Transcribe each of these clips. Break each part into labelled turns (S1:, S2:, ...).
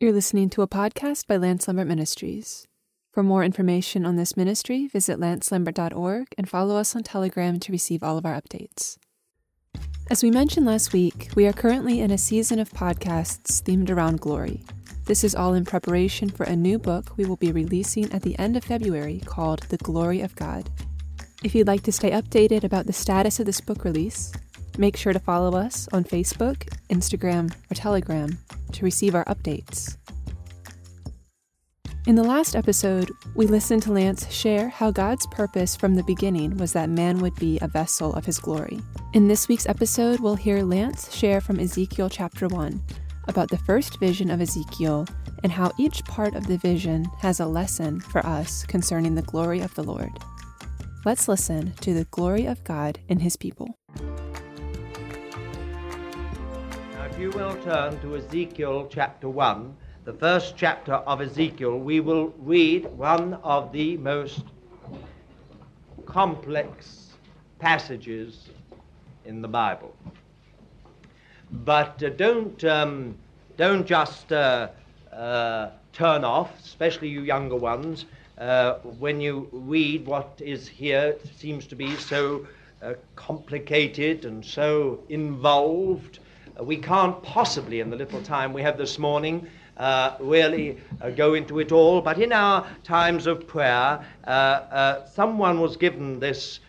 S1: You're listening to a podcast by Lance Lambert Ministries. For more information on this ministry, visit lancelambert.org and follow us on Telegram to receive all of our updates. As we mentioned last week, we are currently in a season of podcasts themed around glory. This is all in preparation for a new book we will be releasing at the end of February called The Glory of God. If you'd like to stay updated about the status of this book release, make sure to follow us on Facebook, Instagram, or Telegram to receive our updates. In the last episode, we listened to Lance share how God's purpose from the beginning was that man would be a vessel of his glory. In this week's episode, we'll hear Lance share from Ezekiel chapter 1 about the first vision of Ezekiel and how each part of the vision has a lesson for us concerning the glory of the Lord. Let's listen to the glory of God in his people.
S2: If you will turn to Ezekiel chapter 1, the first chapter of Ezekiel, we will read one of the most complex passages in the Bible. But uh, don't, um, don't just uh, uh, turn off, especially you younger ones, uh, when you read what is here. Seems to be so uh, complicated and so involved. Uh, we can't possibly, in the little time we have this morning, uh, really uh, go into it all. But in our times of prayer, uh, someone was given this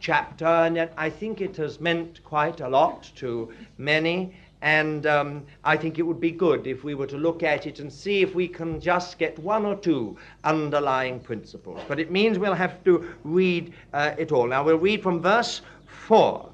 S2: chapter, and I think it has meant quite a lot to many. And um, I think it would be good if we were to look at it and see if we can just get one or two underlying principles. But it means we'll have to read uh, it all. Now, we'll read from verse 4.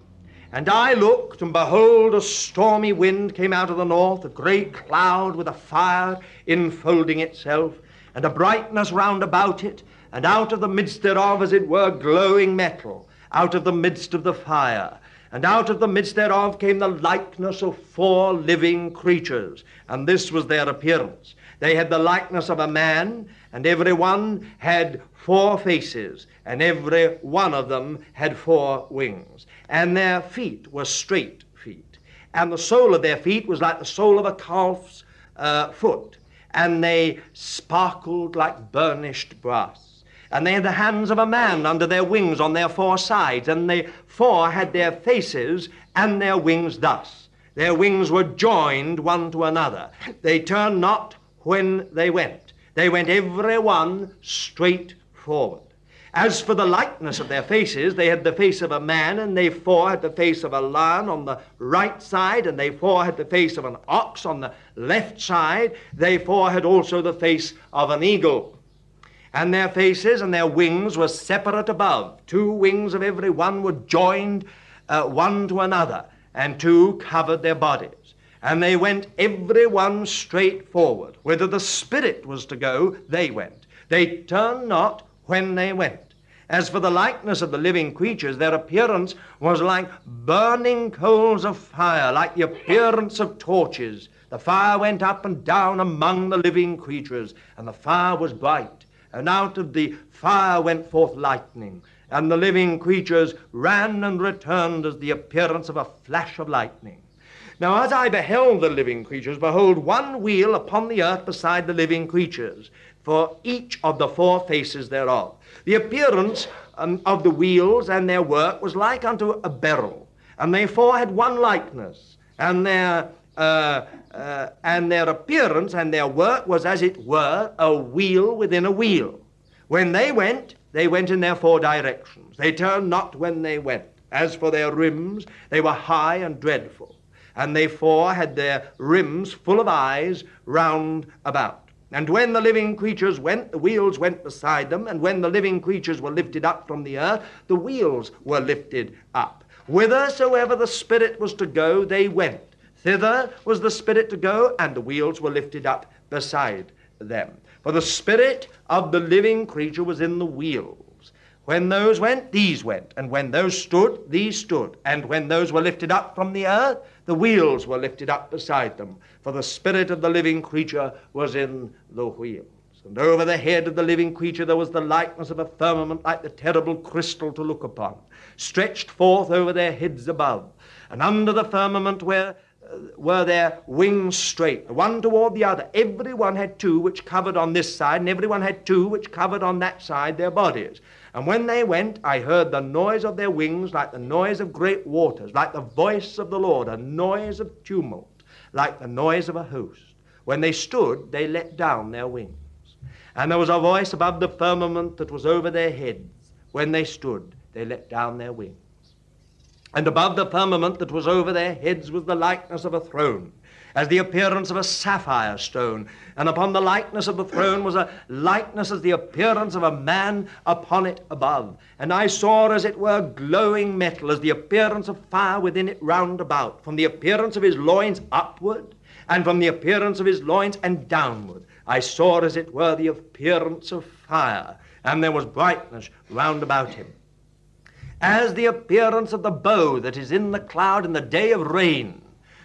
S2: And I looked, and behold, a stormy wind came out of the north, a great cloud with a fire enfolding itself, and a brightness round about it, and out of the midst thereof, as it were, glowing metal, out of the midst of the fire. And out of the midst thereof came the likeness of four living creatures, and this was their appearance. They had the likeness of a man, and every one had four faces, and every one of them had four wings. And their feet were straight feet. And the sole of their feet was like the sole of a calf's uh, foot. And they sparkled like burnished brass. And they had the hands of a man under their wings on their four sides. And they four had their faces and their wings thus. Their wings were joined one to another. They turned not when they went. They went every one straight forward. As for the likeness of their faces, they had the face of a man, and they four had the face of a lion on the right side, and they four had the face of an ox on the left side. They four had also the face of an eagle. And their faces and their wings were separate above. Two wings of every one were joined uh, one to another, and two covered their bodies. And they went every one straight forward. Whither the Spirit was to go, they went. They turned not when they went. As for the likeness of the living creatures, their appearance was like burning coals of fire, like the appearance of torches. The fire went up and down among the living creatures, and the fire was bright. And out of the fire went forth lightning, and the living creatures ran and returned as the appearance of a flash of lightning. Now, as I beheld the living creatures, behold, one wheel upon the earth beside the living creatures for each of the four faces thereof. The appearance um, of the wheels and their work was like unto a beryl, and they four had one likeness, and their uh, uh, and their appearance and their work was as it were a wheel within a wheel. When they went, they went in their four directions. They turned not when they went. As for their rims, they were high and dreadful, and they four had their rims full of eyes round about. And when the living creatures went, the wheels went beside them. And when the living creatures were lifted up from the earth, the wheels were lifted up. Whithersoever the Spirit was to go, they went. Thither was the Spirit to go, and the wheels were lifted up beside them. For the Spirit of the living creature was in the wheels. When those went, these went. And when those stood, these stood. And when those were lifted up from the earth, the wheels were lifted up beside them for the spirit of the living creature was in the wheels. And over the head of the living creature there was the likeness of a firmament like the terrible crystal to look upon, stretched forth over their heads above. And under the firmament were uh, were their wings straight, the one toward the other. Every one had two which covered on this side, and every one had two which covered on that side their bodies. And when they went, I heard the noise of their wings like the noise of great waters, like the voice of the Lord, a noise of tumult, like the noise of a host. When they stood, they let down their wings. And there was a voice above the firmament that was over their heads. When they stood, they let down their wings. And above the firmament that was over their heads was the likeness of a throne, as the appearance of a sapphire stone. And upon the likeness of the throne was a likeness as the appearance of a man upon it above. And I saw as it were glowing metal, as the appearance of fire within it round about, from the appearance of his loins upward, and from the appearance of his loins and downward. I saw as it were the appearance of fire, and there was brightness round about him as the appearance of the bow that is in the cloud in the day of rain,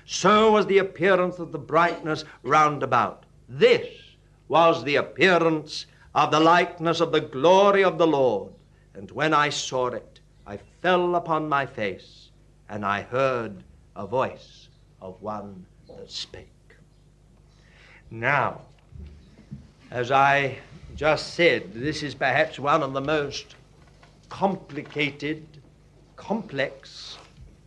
S2: so was the appearance of the brightness round about. This was the appearance of the likeness of the glory of the Lord. And when I saw it, I fell upon my face, and I heard a voice of one that spake. Now, as I just said, this is perhaps one of the most complicated, complex,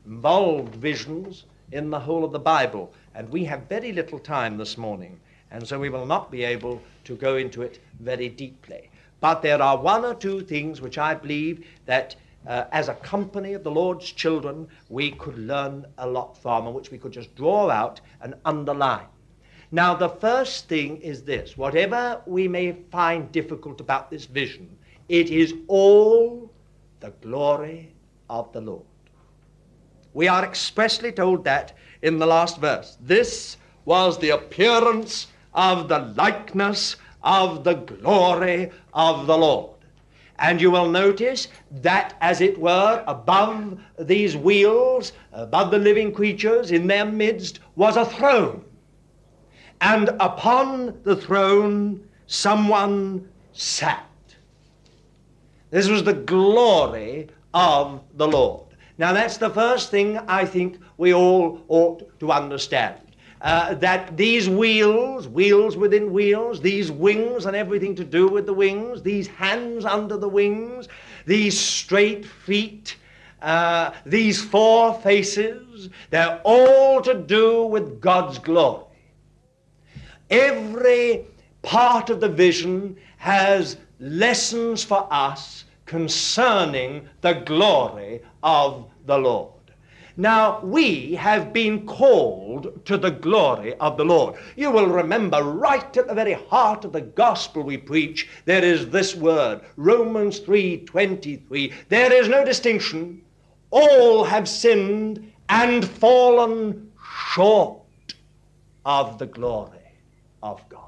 S2: involved visions in the whole of the Bible. And we have very little time this morning, and so we will not be able to go into it very deeply. But there are one or two things which I believe that uh, as a company of the Lord's children, we could learn a lot from, and which we could just draw out and underline. Now, the first thing is this whatever we may find difficult about this vision, it is all the glory of the Lord. We are expressly told that in the last verse. This was the appearance of the likeness of the glory of the Lord. And you will notice that, as it were, above these wheels, above the living creatures, in their midst, was a throne. And upon the throne, someone sat. This was the glory of the Lord. Now, that's the first thing I think we all ought to understand. Uh, that these wheels, wheels within wheels, these wings and everything to do with the wings, these hands under the wings, these straight feet, uh, these four faces, they're all to do with God's glory. Every part of the vision has lessons for us concerning the glory of the Lord. Now, we have been called to the glory of the Lord. You will remember right at the very heart of the gospel we preach, there is this word, Romans 3:23. There is no distinction. All have sinned and fallen short of the glory of God.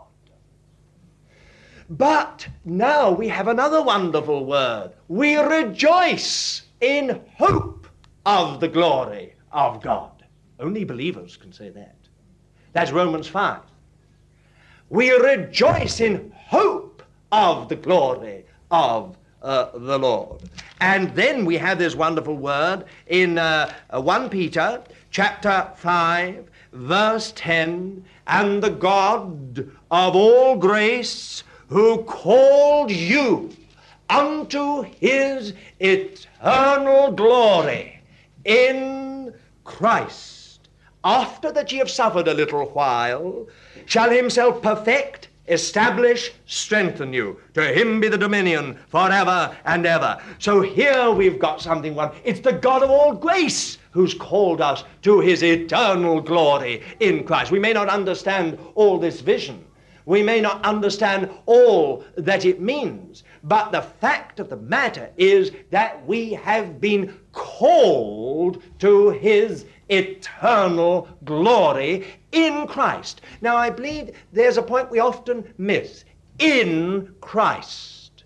S2: But now we have another wonderful word. We rejoice in hope of the glory of God. Only believers can say that. That's Romans 5. We rejoice in hope of the glory of uh, the Lord. And then we have this wonderful word in uh, 1 Peter chapter 5, verse 10 and the God of all grace who called you unto his eternal glory in Christ, after that ye have suffered a little while, shall himself perfect, establish, strengthen you. To him be the dominion forever and ever. So here we've got something one. It's the God of all grace who's called us to his eternal glory in Christ. We may not understand all this vision. We may not understand all that it means, but the fact of the matter is that we have been called to his eternal glory in Christ. Now, I believe there's a point we often miss in Christ.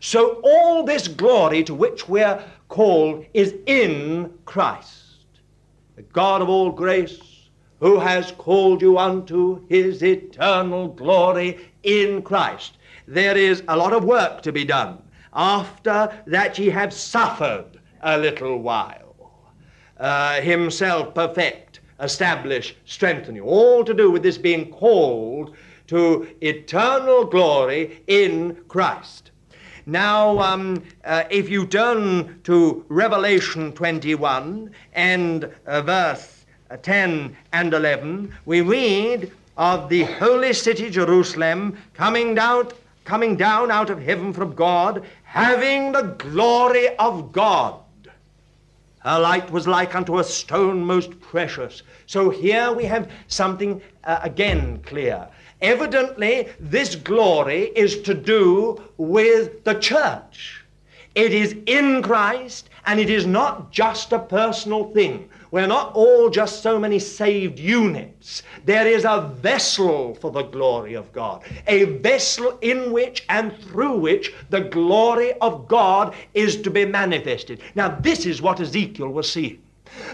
S2: So, all this glory to which we're called is in Christ. The God of all grace who has called you unto his eternal glory in Christ. There is a lot of work to be done after that ye have suffered a little while. Uh, himself perfect, establish, strengthen you. All to do with this being called to eternal glory in Christ. Now, um, uh, if you turn to Revelation 21 and uh, verse uh, 10 and 11, we read of the holy city Jerusalem coming down, coming down out of heaven from God, having the glory of God. Her light was like unto a stone most precious. So here we have something uh, again clear. Evidently, this glory is to do with the church. It is in Christ, and it is not just a personal thing. We're not all just so many saved units. There is a vessel for the glory of God, a vessel in which and through which the glory of God is to be manifested. Now, this is what Ezekiel was seeing.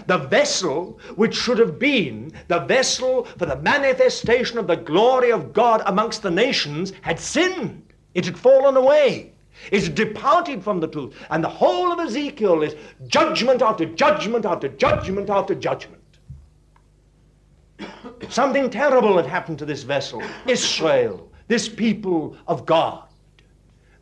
S2: The vessel which should have been the vessel for the manifestation of the glory of God amongst the nations had sinned. It had fallen away is departed from the truth. And the whole of Ezekiel is judgment after judgment after judgment after judgment. Something terrible had happened to this vessel, Israel, this people of God,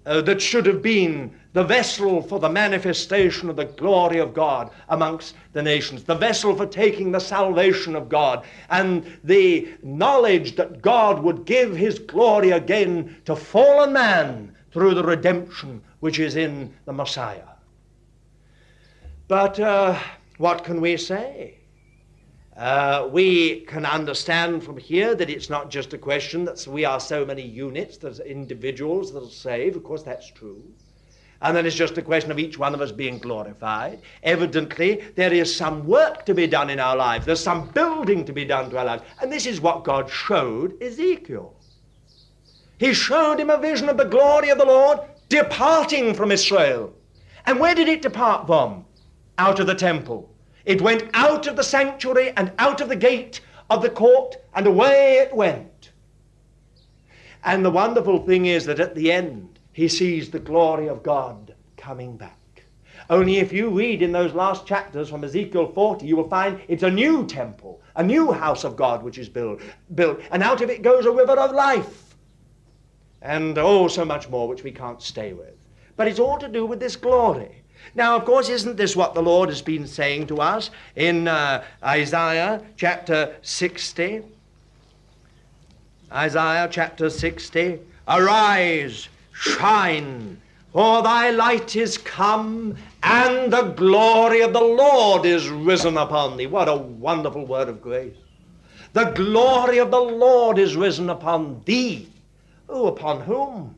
S2: uh, that should have been the vessel for the manifestation of the glory of God amongst the nations, the vessel for taking the salvation of God, and the knowledge that God would give his glory again to fallen man through the redemption which is in the Messiah. But uh, what can we say? Uh, we can understand from here that it's not just a question that we are so many units, there's individuals that are saved. Of course, that's true. And then it's just a question of each one of us being glorified. Evidently, there is some work to be done in our lives. There's some building to be done to our lives. And this is what God showed Ezekiel. He showed him a vision of the glory of the Lord departing from Israel. And where did it depart from? Out of the temple. It went out of the sanctuary and out of the gate of the court, and away it went. And the wonderful thing is that at the end, he sees the glory of God coming back. Only if you read in those last chapters from Ezekiel 40, you will find it's a new temple, a new house of God which is built, built, and out of it goes a river of life and oh, so much more which we can't stay with. But it's all to do with this glory. Now, of course, isn't this what the Lord has been saying to us in uh, Isaiah chapter 60? Isaiah chapter 60 Arise, shine, for thy light is come, and the glory of the Lord is risen upon thee. What a wonderful word of grace. The glory of the Lord is risen upon thee. Upon whom?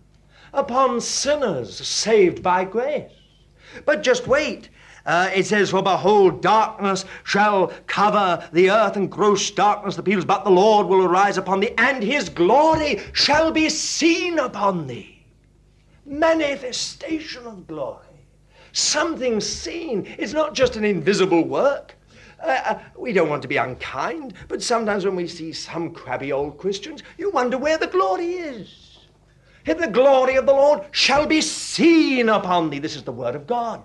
S2: Upon sinners saved by grace. But just wait. Uh, it says, For behold, darkness shall cover the earth, and gross darkness the peoples, but the Lord will arise upon thee, and his glory shall be seen upon thee. Manifestation of glory. Something seen. It's not just an invisible work. Uh, uh, we don't want to be unkind, but sometimes when we see some crabby old Christians, you wonder where the glory is and the glory of the Lord shall be seen upon thee. This is the word of God.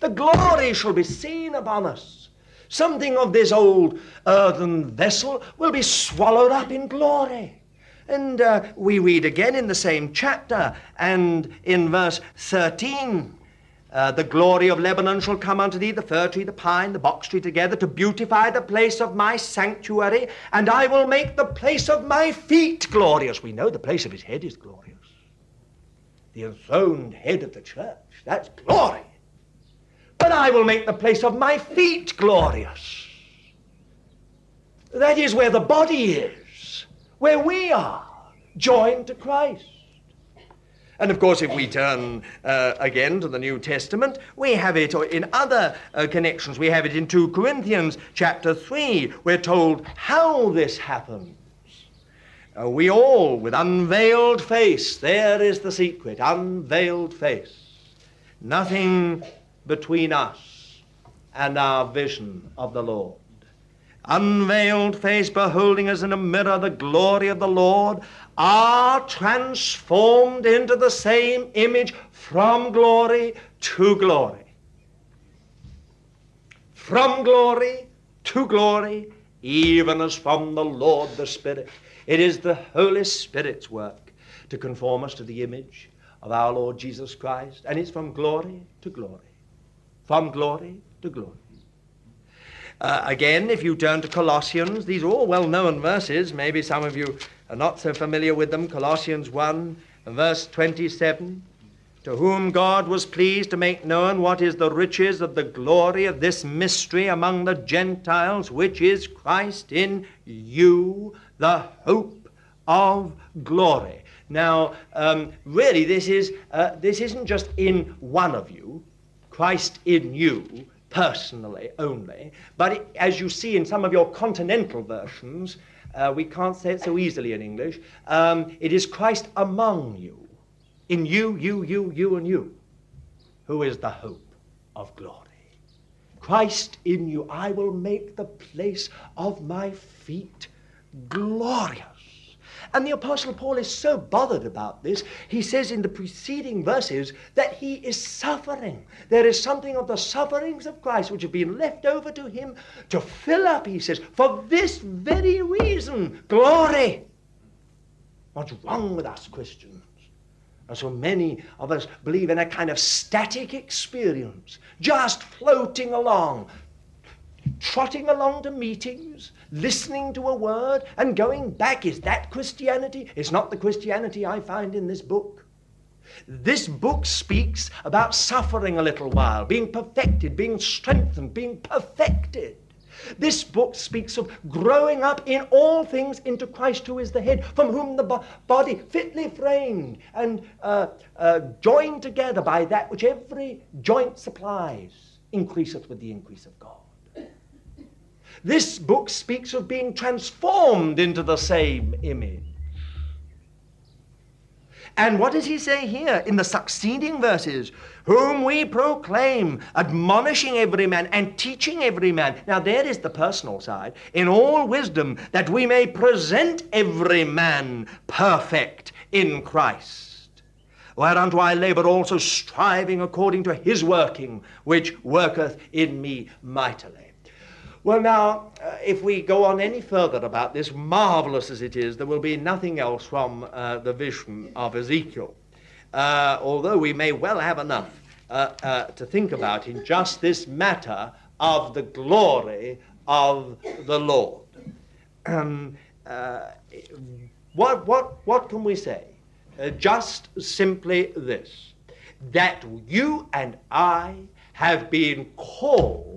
S2: The glory shall be seen upon us. Something of this old earthen vessel will be swallowed up in glory. And uh, we read again in the same chapter and in verse 13 uh, the glory of Lebanon shall come unto thee, the fir tree, the pine, the box tree together, to beautify the place of my sanctuary, and I will make the place of my feet glorious. We know the place of his head is glorious the enthroned head of the church. That's glory. But I will make the place of my feet glorious. That is where the body is, where we are, joined to Christ. And of course, if we turn uh, again to the New Testament, we have it in other uh, connections. We have it in 2 Corinthians chapter 3. We're told how this happened. Uh, we all, with unveiled face, there is the secret, unveiled face. Nothing between us and our vision of the Lord. Unveiled face, beholding as in a mirror the glory of the Lord, are transformed into the same image from glory to glory. From glory to glory, even as from the Lord the Spirit. It is the Holy Spirit's work to conform us to the image of our Lord Jesus Christ, and it's from glory to glory. From glory to glory. Uh, again, if you turn to Colossians, these are all well known verses. Maybe some of you are not so familiar with them. Colossians 1 verse 27 to whom God was pleased to make known what is the riches of the glory of this mystery among the Gentiles, which is Christ in you, the hope of glory. Now, um, really, this, is, uh, this isn't just in one of you, Christ in you, personally only, but it, as you see in some of your continental versions, uh, we can't say it so easily in English, um, it is Christ among you in you, you, you, you, and you, who is the hope of glory. Christ in you, I will make the place of my feet glorious. And the Apostle Paul is so bothered about this, he says in the preceding verses that he is suffering. There is something of the sufferings of Christ which have been left over to him to fill up, he says, for this very reason glory. What's wrong with us Christians? And so many of us believe in a kind of static experience, just floating along, trotting along to meetings, listening to a word, and going back. Is that Christianity? It's not the Christianity I find in this book. This book speaks about suffering a little while, being perfected, being strengthened, being perfected. This book speaks of growing up in all things into Christ who is the head, from whom the bo- body, fitly framed and uh, uh, joined together by that which every joint supplies, increaseth with the increase of God. This book speaks of being transformed into the same image. And what does he say here in the succeeding verses? Whom we proclaim, admonishing every man and teaching every man. Now, there is the personal side. In all wisdom, that we may present every man perfect in Christ. Whereunto I labor also, striving according to his working, which worketh in me mightily. Well, now, uh, if we go on any further about this, marvelous as it is, there will be nothing else from uh, the vision of Ezekiel. Uh, although we may well have enough uh, uh, to think about in just this matter of the glory of the Lord. Um, uh, what, what, what can we say? just simply this that you and I have been called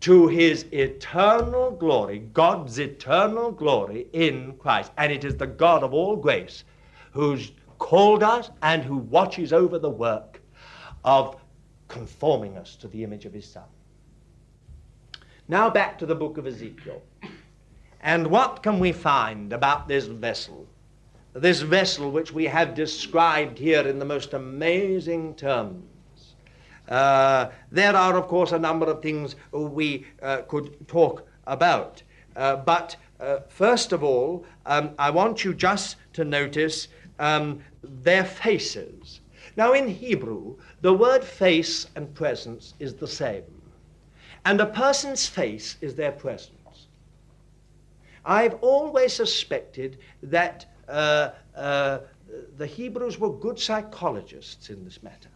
S2: to his eternal glory, God's eternal glory in Christ. And it is the God of all grace who's called us and who watches over the work of conforming us to the image of his Son. Now back to the book of Ezekiel. And what can we find about this vessel? This vessel which we have described here in the most amazing terms. Uh, there are, of course, a number of things we uh, could talk about. Uh, but uh, first of all, um, I want you just to notice um, their faces. Now, in Hebrew, the word face and presence is the same. And a person's face is their presence. I've always suspected that uh, uh, the Hebrews were good psychologists in this matter.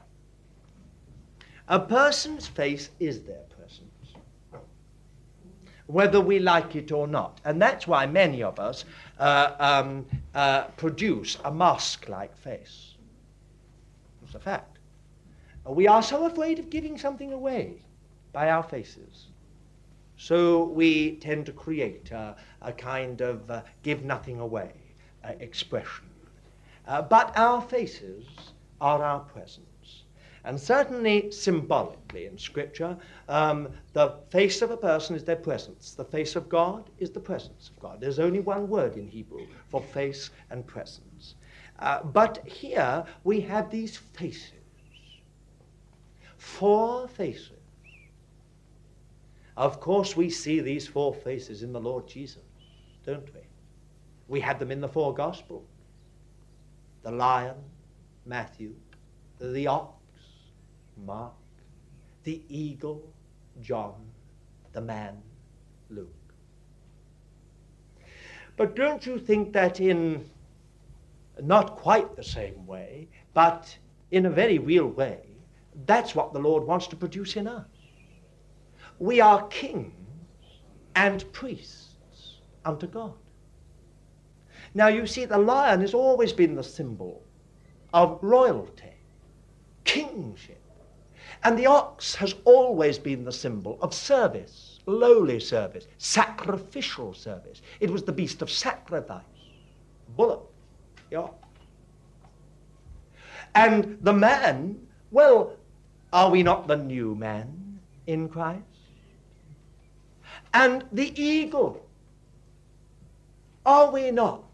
S2: A person's face is their presence, whether we like it or not. And that's why many of us uh, um, uh, produce a mask like face. It's a fact. We are so afraid of giving something away by our faces. So we tend to create a, a kind of uh, give nothing away uh, expression. Uh, but our faces are our presence. And certainly symbolically in Scripture, um, the face of a person is their presence. The face of God is the presence of God. There's only one word in Hebrew for face and presence. Uh, but here we have these faces. Four faces. Of course, we see these four faces in the Lord Jesus, don't we? We have them in the four Gospels the lion, Matthew, the ox, Mark, the eagle, John, the man, Luke. But don't you think that in not quite the same way, but in a very real way, that's what the Lord wants to produce in us? We are kings and priests unto God. Now, you see, the lion has always been the symbol of royalty, kingship. And the ox has always been the symbol of service, lowly service, sacrificial service. It was the beast of sacrifice, bullock, the ox. And the man, well, are we not the new man in Christ? And the eagle, are we not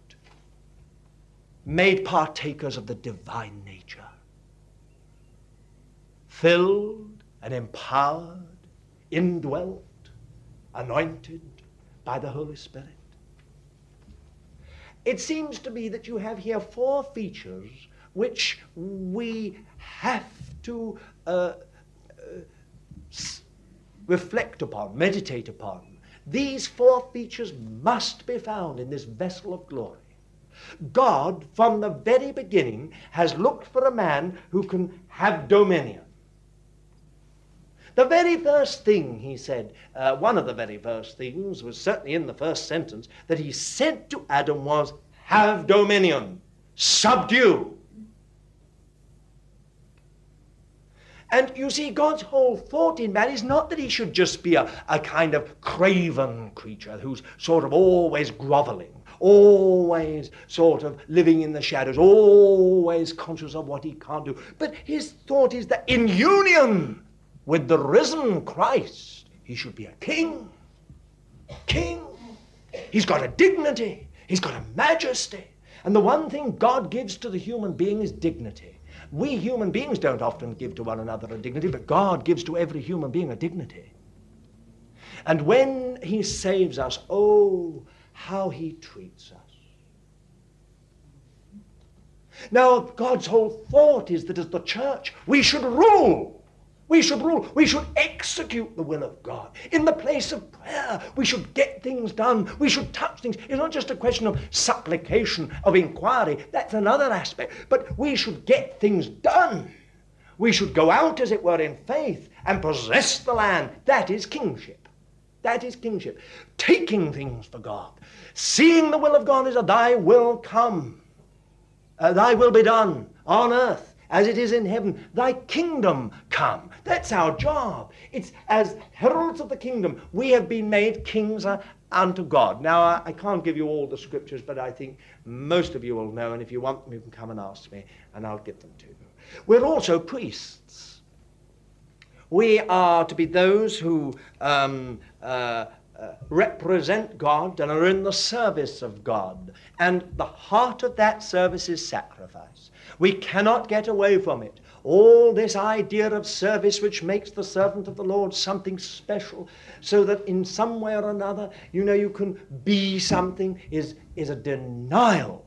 S2: made partakers of the divine nature? Filled and empowered, indwelt, anointed by the Holy Spirit. It seems to me that you have here four features which we have to uh, uh, reflect upon, meditate upon. These four features must be found in this vessel of glory. God, from the very beginning, has looked for a man who can have dominion. The very first thing he said, uh, one of the very first things was certainly in the first sentence, that he said to Adam was, Have dominion, subdue. And you see, God's whole thought in man is not that he should just be a, a kind of craven creature who's sort of always groveling, always sort of living in the shadows, always conscious of what he can't do. But his thought is that in union with the risen Christ, he should be a king. King. He's got a dignity, he's got a majesty. And the one thing God gives to the human being is dignity. We human beings don't often give to one another a dignity, but God gives to every human being a dignity. And when He saves us, oh, how He treats us. Now, God's whole thought is that as the church, we should rule. We should rule. We should execute the will of God. In the place of prayer, we should get things done. We should touch things. It's not just a question of supplication, of inquiry. That's another aspect. But we should get things done. We should go out, as it were, in faith and possess the land. That is kingship. That is kingship. Taking things for God. Seeing the will of God is a thy will come. Uh, thy will be done on earth as it is in heaven. Thy kingdom come. That's our job. It's as heralds of the kingdom, we have been made kings uh, unto God. Now, I, can't give you all the scriptures, but I think most of you will know, and if you want them, you can come and ask me, and I'll give them to you. We're also priests. We are to be those who um, uh, uh, represent God and are in the service of God. And the heart of that service is sacrifice. We cannot get away from it. All this idea of service which makes the servant of the Lord something special, so that in some way or another, you know, you can be something, is, is a denial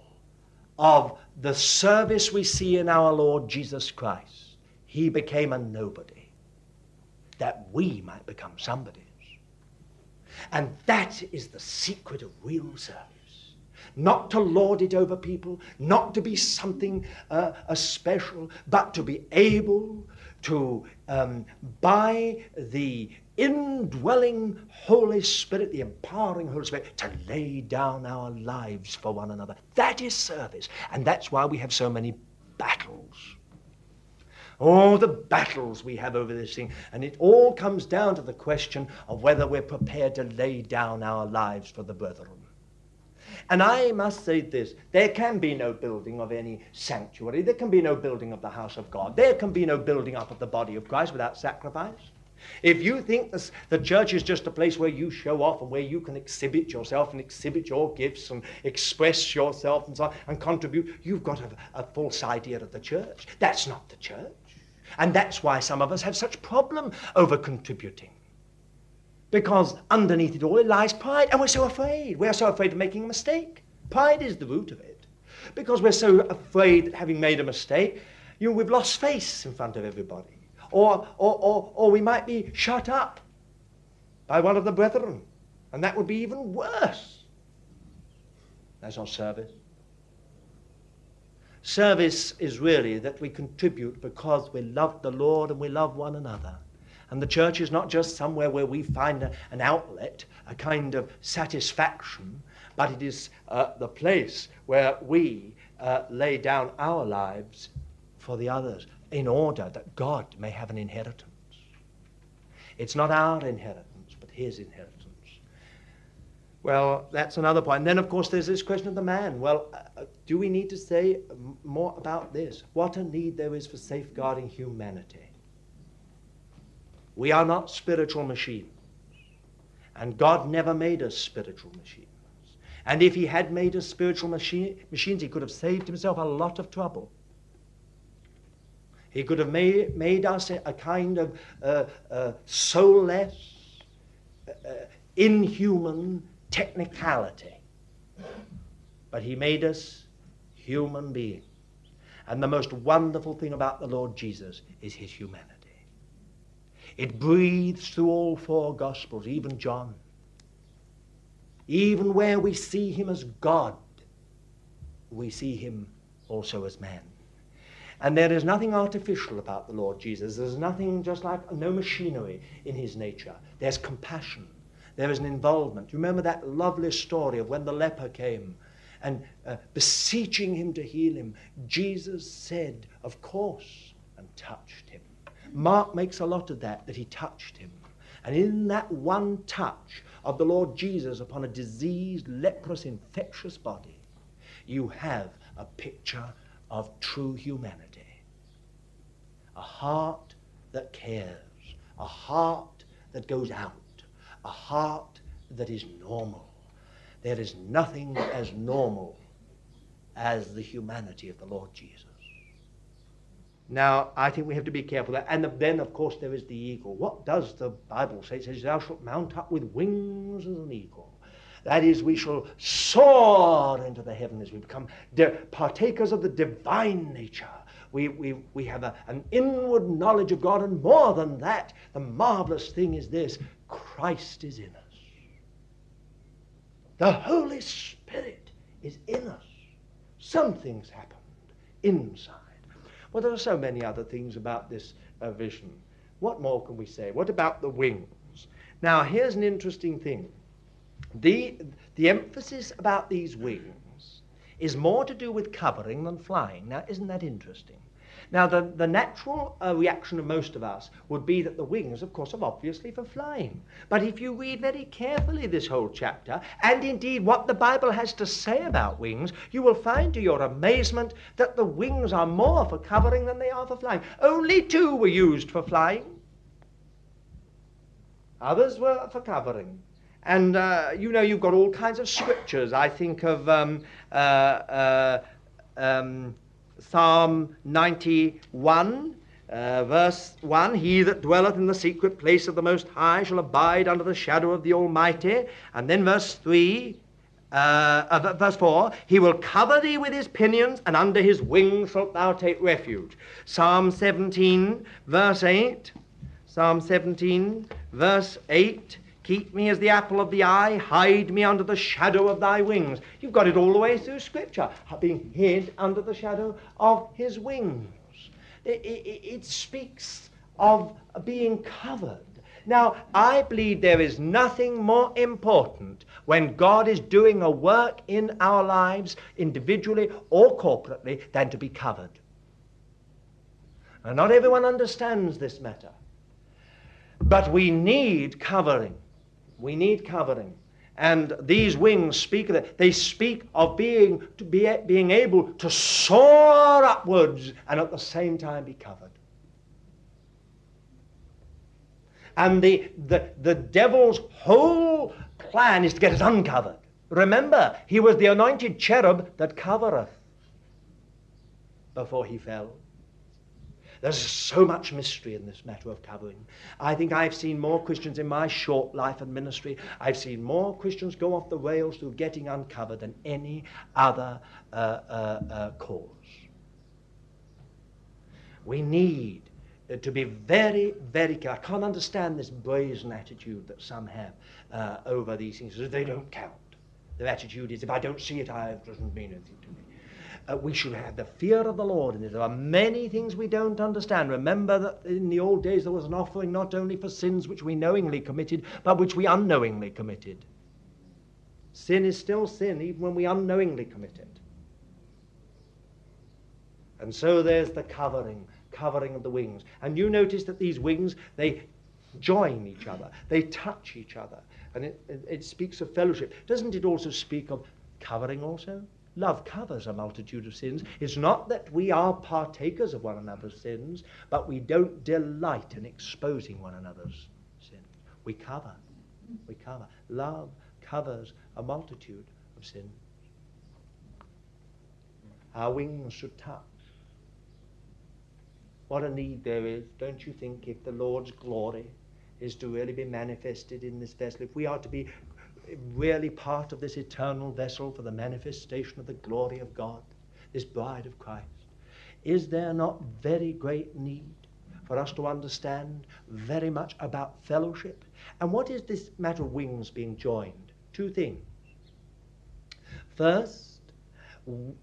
S2: of the service we see in our Lord Jesus Christ. He became a nobody that we might become somebodies. And that is the secret of real service not to lord it over people, not to be something uh, special, but to be able to, um, by the indwelling Holy Spirit, the empowering Holy Spirit, to lay down our lives for one another. That is service. And that's why we have so many battles. All the battles we have over this thing. And it all comes down to the question of whether we're prepared to lay down our lives for the brethren. And I must say this there can be no building of any sanctuary, there can be no building of the house of God, there can be no building up of the body of Christ without sacrifice. If you think this, the church is just a place where you show off and where you can exhibit yourself and exhibit your gifts and express yourself and so on and contribute, you've got a, a false idea of the church. That's not the church. And that's why some of us have such problem over contributing. Because underneath it all it lies pride, and we're so afraid. We're so afraid of making a mistake. Pride is the root of it. Because we're so afraid that having made a mistake, you know, we've lost face in front of everybody. Or, or, or, or we might be shut up by one of the brethren, and that would be even worse. That's not service. Service is really that we contribute because we love the Lord and we love one another. And the church is not just somewhere where we find a, an outlet, a kind of satisfaction, but it is uh, the place where we uh, lay down our lives for the others in order that God may have an inheritance. It's not our inheritance, but His inheritance. Well, that's another point. And then, of course, there's this question of the man. Well, uh, do we need to say more about this? What a need there is for safeguarding humanity. We are not spiritual machines. And God never made us spiritual machines. And if He had made us spiritual machine, machines, He could have saved Himself a lot of trouble. He could have made, made us a kind of uh, uh, soulless, uh, inhuman technicality. But He made us human beings. And the most wonderful thing about the Lord Jesus is His humanity. It breathes through all four Gospels, even John. Even where we see him as God, we see him also as man. And there is nothing artificial about the Lord Jesus. There's nothing just like no machinery in his nature. There's compassion. There is an involvement. You remember that lovely story of when the leper came and uh, beseeching him to heal him, Jesus said, Of course, and touched him. Mark makes a lot of that, that he touched him. And in that one touch, of the Lord Jesus upon a diseased, leprous, infectious body, you have a picture of true humanity. A heart that cares, a heart that goes out, a heart that is normal. There is nothing as normal as the humanity of the Lord Jesus. Now, I think we have to be careful. And then, of course, there is the eagle. What does the Bible say? It says, Thou shalt mount up with wings as an eagle. That is, we shall soar into the heavens. We become partakers of the divine nature. We, we, we have a, an inward knowledge of God, and more than that, the marvelous thing is this Christ is in us. The Holy Spirit is in us. Something's happened inside. Well, there are so many other things about this uh, vision. What more can we say? What about the wings? Now, here's an interesting thing. The, the emphasis about these wings is more to do with covering than flying. Now, isn't that interesting? Now, the, the natural uh, reaction of most of us would be that the wings, of course, are obviously for flying. But if you read very carefully this whole chapter, and indeed what the Bible has to say about wings, you will find to your amazement that the wings are more for covering than they are for flying. Only two were used for flying, others were for covering. And uh, you know, you've got all kinds of scriptures. I think of um, uh, uh um, Psalm 91, uh, verse 1 He that dwelleth in the secret place of the Most High shall abide under the shadow of the Almighty. And then verse 3. Uh, uh, verse 4 He will cover thee with his pinions, and under his wings shalt thou take refuge. Psalm 17, verse 8. Psalm 17, verse 8 Keep me as the apple of the eye, hide me under the shadow of thy wings. You've got it all the way through Scripture, being hid under the shadow of his wings. It, it, it speaks of being covered. Now, I believe there is nothing more important when God is doing a work in our lives, individually or corporately, than to be covered. And not everyone understands this matter. But we need covering. We need covering. And these wings speak of it. They speak of being, to be, being able to soar upwards and at the same time be covered. And the, the, the devil's whole plan is to get us uncovered. Remember, he was the anointed cherub that covereth before he fell. There's so much mystery in this matter of covering. I think I've seen more Christians in my short life and ministry, I've seen more Christians go off the rails through getting uncovered than any other uh, uh, uh, cause. We need to be very, very careful. I can't understand this brazen attitude that some have uh, over these things. They don't count. their attitude is, if I don't see it, I, it doesn't mean anything to me. Uh, we should have the fear of the Lord. And there are many things we don't understand. Remember that in the old days there was an offering not only for sins which we knowingly committed, but which we unknowingly committed. Sin is still sin, even when we unknowingly commit it. And so there's the covering, covering of the wings. And you notice that these wings, they join each other, they touch each other. And it, it, it speaks of fellowship. Doesn't it also speak of covering also? Love covers a multitude of sins. It's not that we are partakers of one another's sins, but we don't delight in exposing one another's sins. We cover. We cover. Love covers a multitude of sins. Our wings should touch. What a need there is, don't you think, if the Lord's glory is to really be manifested in this vessel, if we are to be really part of this eternal vessel for the manifestation of the glory of God, this bride of Christ, is there not very great need for us to understand very much about fellowship? And what is this matter of wings being joined? Two things. First,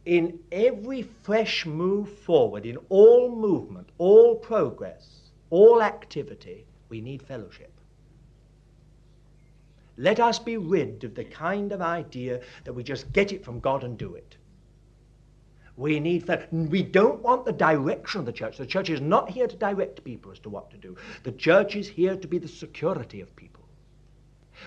S2: in every fresh move forward, in all movement, all progress, all activity, we need fellowship. Let us be rid of the kind of idea that we just get it from God and do it. We need that. We don't want the direction of the church. The church is not here to direct people as to what to do. The church is here to be the security of people.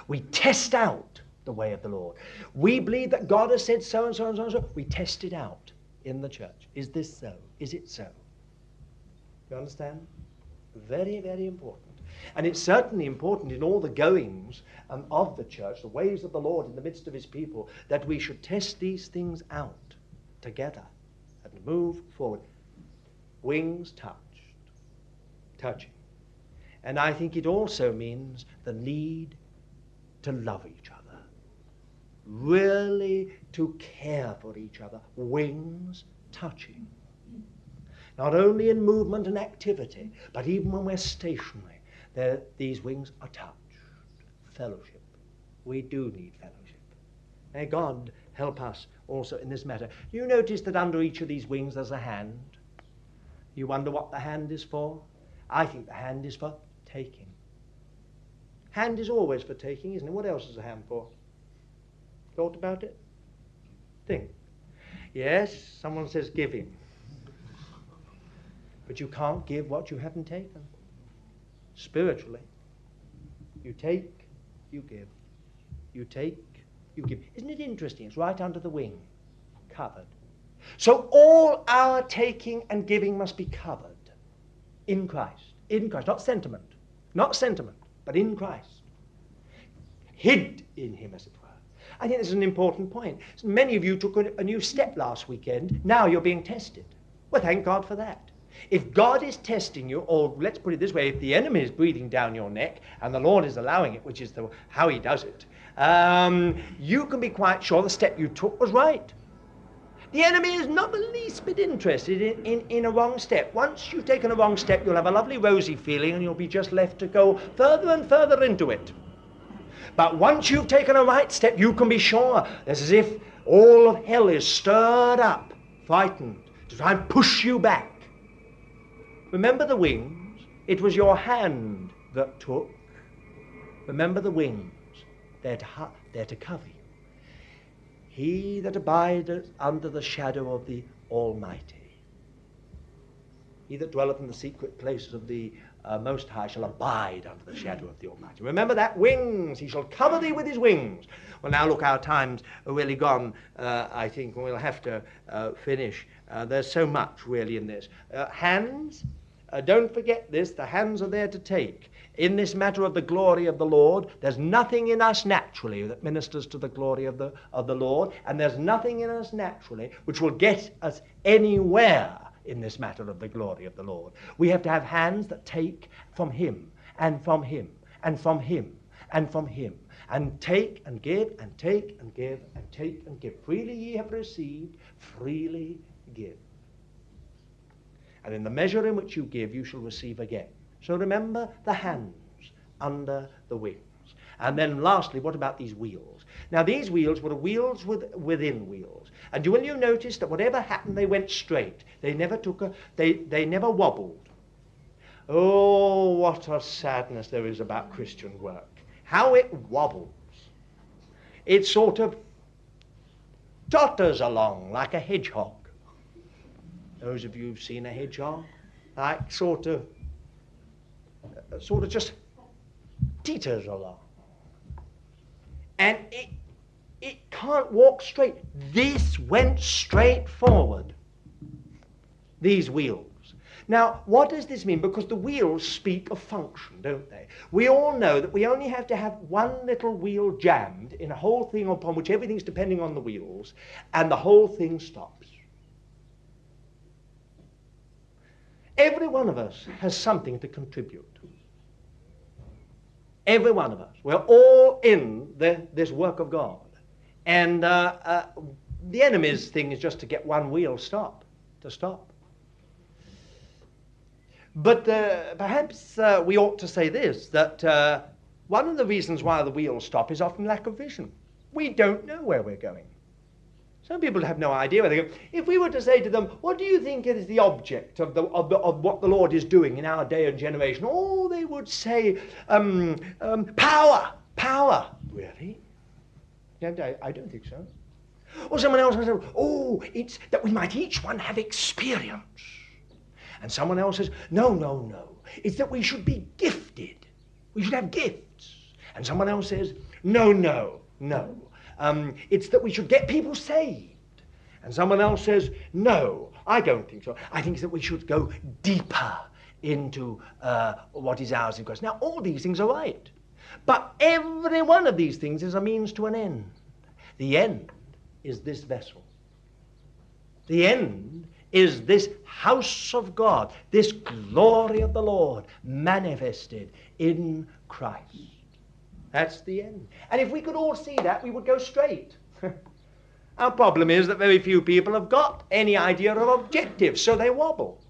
S2: We test out the way of the Lord. We believe that God has said so and so and so and so. We test it out in the church. Is this so? Is it so? You understand? Very, very important. And it's certainly important in all the goings um, of the church, the ways of the Lord in the midst of his people, that we should test these things out together and move forward. Wings touched, touching. And I think it also means the need to love each other really to care for each other, wings touching. Not only in movement and activity, but even when we're stationary, these wings are touched. Fellowship. We do need fellowship. May God help us also in this matter. You notice that under each of these wings there's a hand. You wonder what the hand is for? I think the hand is for taking. Hand is always for taking, isn't it? What else is a hand for? Thought about it? Think. Yes, someone says giving. But you can't give what you haven't taken. Spiritually, you take, you give. You take, you give. Isn't it interesting? It's right under the wing, covered. So all our taking and giving must be covered in Christ. In Christ. Not sentiment. Not sentiment, but in Christ. Hid in Him, as it were. I think this is an important point. Many of you took a new step last weekend. Now you're being tested. Well, thank God for that. If God is testing you, or let's put it this way, if the enemy is breathing down your neck and the Lord is allowing it, which is the, how he does it, um, you can be quite sure the step you took was right. The enemy is not the least bit interested in, in, in, a wrong step. Once you've taken a wrong step, you'll have a lovely rosy feeling and you'll be just left to go further and further into it. But once you've taken a right step, you can be sure it's as if all of hell is stirred up, frightened, to try and push you back. Remember the wings? It was your hand that took. Remember the wings. They're to, they're to cover you. He that abideth under the shadow of the Almighty. He that dwelleth in the secret places of the uh, Most High shall abide under the shadow of the Almighty. Remember that wings, he shall cover thee with his wings. Well, now look, our time's really gone, uh, I think, and we'll have to uh, finish. Uh, there's so much really in this. Uh, hands, uh, don't forget this, the hands are there to take. In this matter of the glory of the Lord, there's nothing in us naturally that ministers to the glory of the, of the Lord, and there's nothing in us naturally which will get us anywhere in this matter of the glory of the Lord. We have to have hands that take from Him and from Him and from Him and from Him and take and give and take and give and take and give. Freely ye have received, freely give. And in the measure in which you give, you shall receive again. So remember the hands under the wings. And then lastly, what about these wheels? Now, these wheels were wheels with, within wheels. And will you notice that whatever happened, they went straight. They never took a, they, they never wobbled. Oh, what a sadness there is about Christian work. How it wobbles. It sort of totters along like a hedgehog. Those of you who've seen a hedgehog, like sort of, uh, sort of just teeters along. And it, it can't walk straight. This went straight forward. These wheels. Now, what does this mean? Because the wheels speak of function, don't they? We all know that we only have to have one little wheel jammed in a whole thing upon which everything's depending on the wheels, and the whole thing stops. Every one of us has something to contribute. Every one of us. We're all in the, this work of God. And uh, uh, the enemy's thing is just to get one wheel stop, to stop. But uh, perhaps uh, we ought to say this that uh, one of the reasons why the wheels stop is often lack of vision. We don't know where we're going. Some people have no idea where they go. If we were to say to them, What do you think is the object of, the, of, the, of what the Lord is doing in our day and generation? Oh, they would say, um, um, Power, power. Really? Yeah, I, I don't think so. Or someone else would say, Oh, it's that we might each one have experience. And someone else says, No, no, no. It's that we should be gifted. We should have gifts. And someone else says, No, no, no. Um, it's that we should get people saved. And someone else says, no, I don't think so. I think that we should go deeper into uh, what is ours in Christ. Now, all these things are right. But every one of these things is a means to an end. The end is this vessel. The end is this house of God, this glory of the Lord manifested in Christ. That's the end. And if we could all see that, we would go straight. Our problem is that very few people have got any idea of objectives, so they wobble.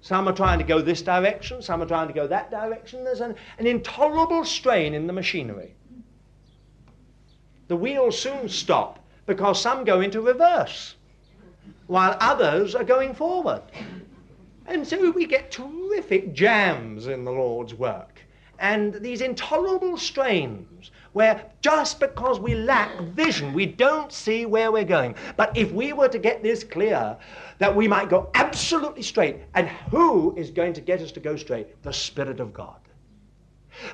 S2: Some are trying to go this direction, some are trying to go that direction. There's an, an intolerable strain in the machinery. The wheels soon stop because some go into reverse while others are going forward. And so we get terrific jams in the Lord's work and these intolerable strains where just because we lack vision, we don't see where we're going. But if we were to get this clear, that we might go absolutely straight, and who is going to get us to go straight? The Spirit of God.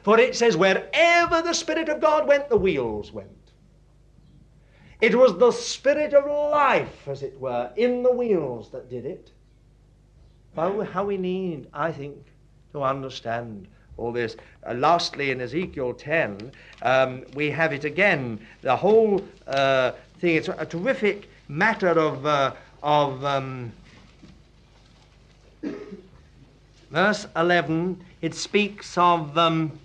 S2: For it says, wherever the Spirit of God went, the wheels went. It was the Spirit of life, as it were, in the wheels that did it. How we need, I think, to understand all this. Uh, lastly, in Ezekiel 10, um, we have it again. The whole uh, thing, it's a terrific matter of, uh, of um, verse 11, it speaks of. Um,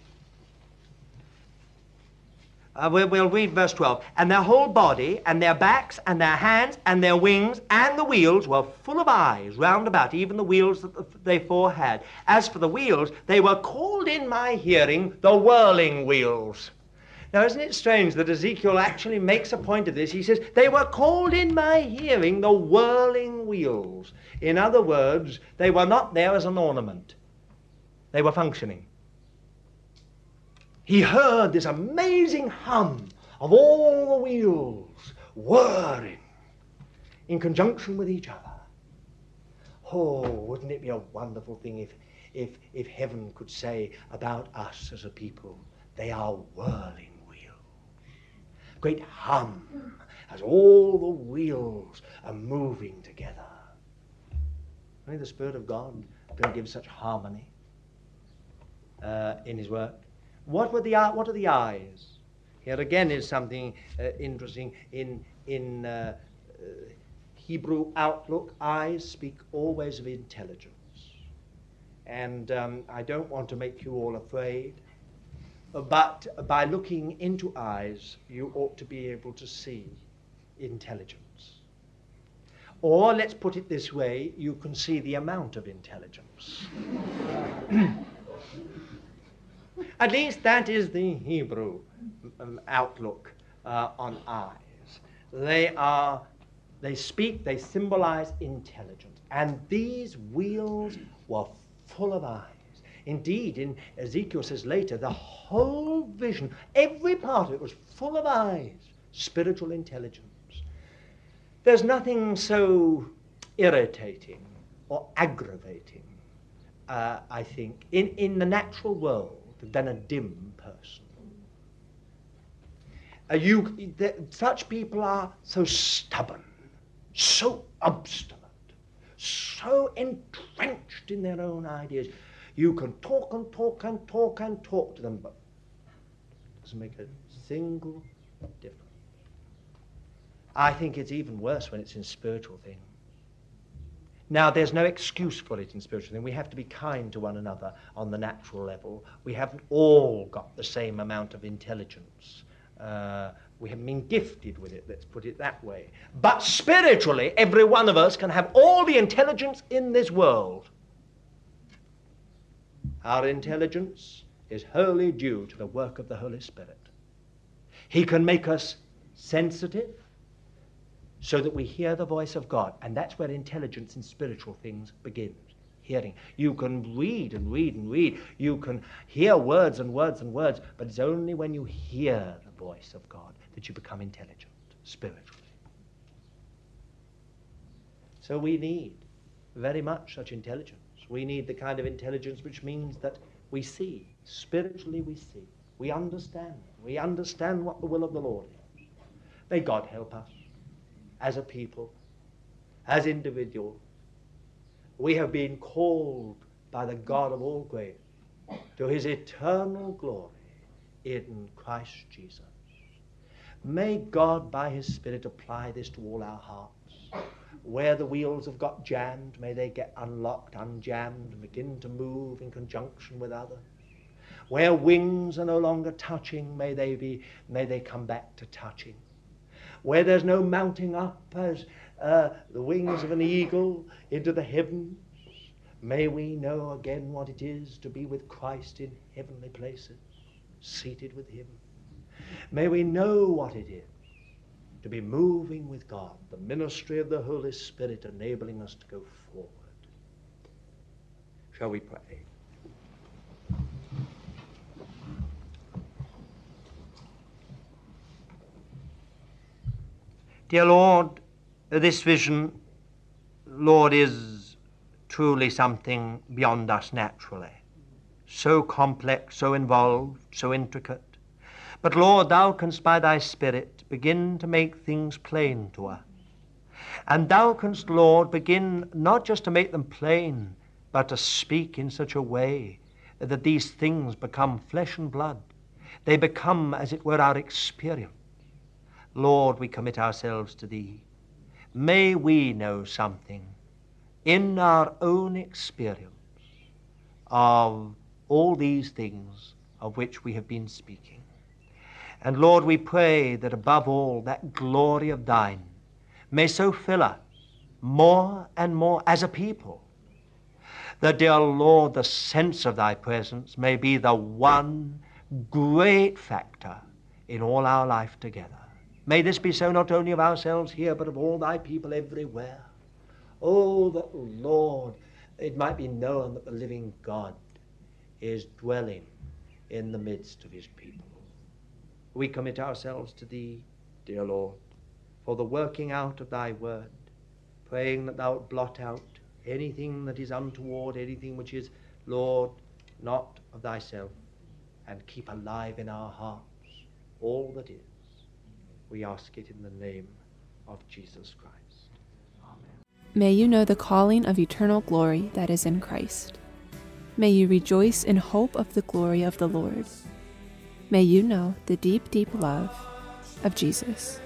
S2: uh, we'll, we'll, read verse 12. And their whole body, and their backs, and their hands, and their wings, and the wheels were full of eyes round about, even the wheels that they four had. As for the wheels, they were called in my hearing the whirling wheels. Now, isn't it strange that Ezekiel actually makes a point of this? He says, They were called in my hearing the whirling wheels. In other words, they were not there as an ornament, they were functioning he heard this amazing hum of all the wheels whirring in conjunction with each other. Oh, wouldn't it be a wonderful thing if, if, if heaven could say about us as a people, they are whirling wheels. Great hum as all the wheels are moving together. Only the Spirit of God can give such harmony uh, in His work. What, were the, what are the eyes? Here again is something uh, interesting in, in uh, uh, Hebrew outlook. Eyes speak always of intelligence. And um, I don't want to make you all afraid, but by looking into eyes, you ought to be able to see intelligence. Or let's put it this way you can see the amount of intelligence. At least that is the Hebrew um, outlook uh, on eyes. They are, they speak, they symbolize intelligence. And these wheels were full of eyes. Indeed, in Ezekiel says later, the whole vision, every part of it was full of eyes, spiritual intelligence. There's nothing so irritating or aggravating, uh, I think, in, in the natural world than a dim person. You, the, such people are so stubborn, so obstinate, so entrenched in their own ideas. You can talk and talk and talk and talk to them, but it doesn't make a single difference. I think it's even worse when it's in spiritual things. Now, there's no excuse for it in spiritual things. We have to be kind to one another on the natural level. We haven't all got the same amount of intelligence. Uh, we haven't been gifted with it, let's put it that way. But spiritually, every one of us can have all the intelligence in this world. Our intelligence is wholly due to the work of the Holy Spirit. He can make us sensitive so that we hear the voice of God. And that's where intelligence in spiritual things begins. Hearing. You can read and read and read. You can hear words and words and words, but it's only when you hear the voice of God that you become intelligent spiritually. So we need very much such intelligence. We need the kind of intelligence which means that we see. Spiritually, we see. We understand. We understand what the will of the Lord is. May God help us as a people, as individuals. We have been called by the God of all grace to his eternal glory in Christ Jesus. May God, by his Spirit, apply this to all our hearts. Where the wheels have got jammed, may they get unlocked, unjammed, and begin to move in conjunction with others. Where wings are no longer touching, may they, be, may they come back to touching where there's no mounting up as uh, the wings of an eagle into the heavens. May we know again what it is to be with Christ in heavenly places, seated with Him. May we know what it is to be moving with God, the ministry of the Holy Spirit enabling us to go forward. Shall we pray? Dear Lord, this vision, Lord, is truly something beyond us naturally. So complex, so involved, so intricate. But Lord, thou canst by thy Spirit begin to make things plain to us. And thou canst, Lord, begin not just to make them plain, but to speak in such a way that these things become flesh and blood. They become, as it were, our experience. Lord, we commit ourselves to Thee. May we know something in our own experience of all these things of which we have been speaking. And Lord, we pray that above all, that glory of Thine may so fill us more and more as a people. That, dear Lord, the sense of Thy presence may be the one great factor in all our life together. May this be so not only of ourselves here, but of all thy people everywhere. Oh, that, Lord, it might be known that the living God is dwelling in the midst of his people. We commit ourselves to thee, dear Lord, for the working out of thy word, praying that thou blot out anything that is untoward, anything which is, Lord, not of thyself, and keep alive in our hearts all that is we ask it in the name of Jesus Christ. Amen.
S1: May you know the calling of eternal glory that is in Christ. May you rejoice in hope of the glory of the Lord. May you know the deep, deep love of Jesus.